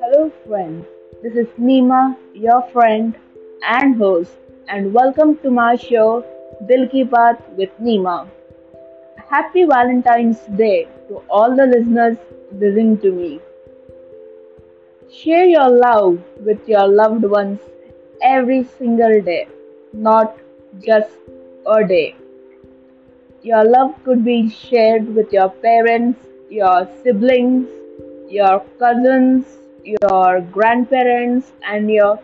Hello, friends. This is Nima, your friend and host, and welcome to my show, Dil Ki Baat with Nima. Happy Valentine's Day to all the listeners listening to me. Share your love with your loved ones every single day, not just a day. Your love could be shared with your parents, your siblings, your cousins, your grandparents, and your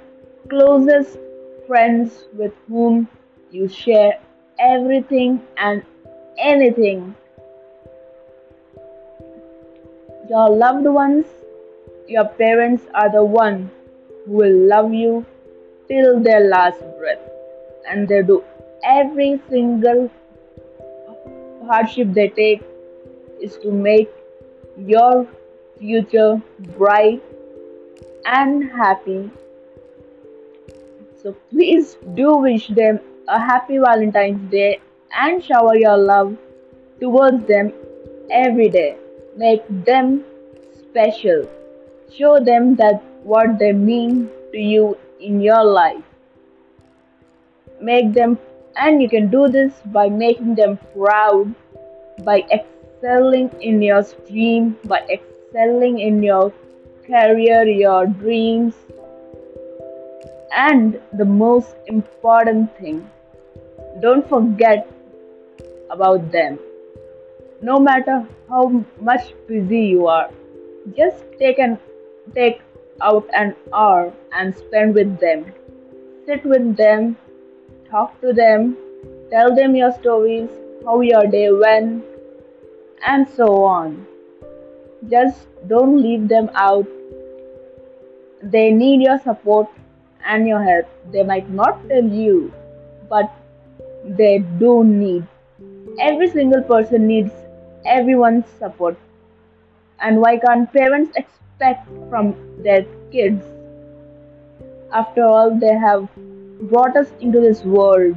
closest friends with whom you share everything and anything. Your loved ones, your parents are the one who will love you till their last breath, and they do every single hardship they take is to make your future bright and happy. So please do wish them a happy Valentine's Day and shower your love towards them every day. Make them special. Show them that what they mean to you in your life. Make them, and you can do this by making them proud, by excelling in your stream, by excelling in your career, your dreams, and the most important thing, don't forget about them. No matter how much busy you are, just take an take out an hour and spend with them. Sit with them, talk to them, tell them your stories, how your day went, and so on. Just don't leave them out. They need your support and your help. They might not tell you, but they do need. Every single person needs everyone's support. And why can't parents expect from their kids? After all, they have brought us into this world.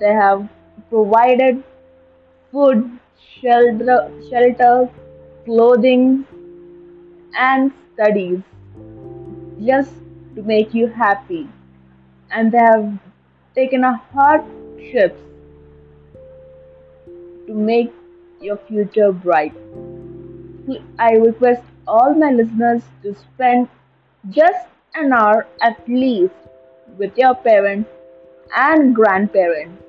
They have provided food, shelter, shelter, clothing, and studies just to make you happy. And they have taken a hardships to make your future bright. I request all my listeners to spend just an hour at least with your parents and grandparents.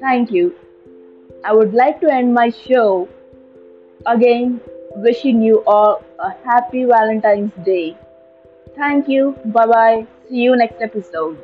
Thank you. I would like to end my show again wishing you all a happy Valentine's Day. Thank you. Bye bye. See you next episode.